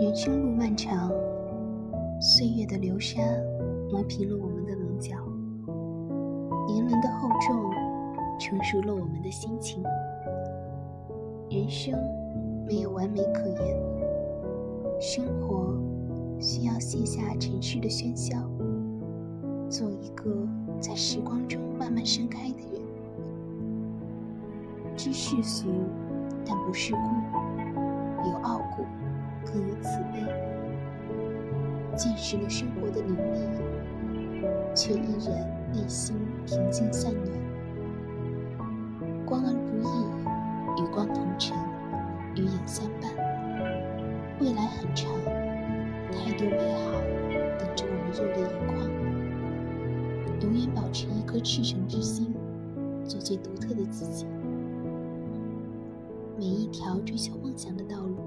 人生路漫长，岁月的流沙磨平了我们的棱角，年轮的厚重成熟了我们的心情。人生没有完美可言，生活需要卸下尘世的喧嚣，做一个在时光中慢慢盛开的人。知世俗，但不世故；更有慈悲。见识了生活的凌厉，却依然内心平静向暖。光而不易，与光同尘，与影相伴。未来很长，太多美好等着我们热泪盈眶。永远保持一颗赤诚之心，做最独特的自己。每一条追求梦想的道路。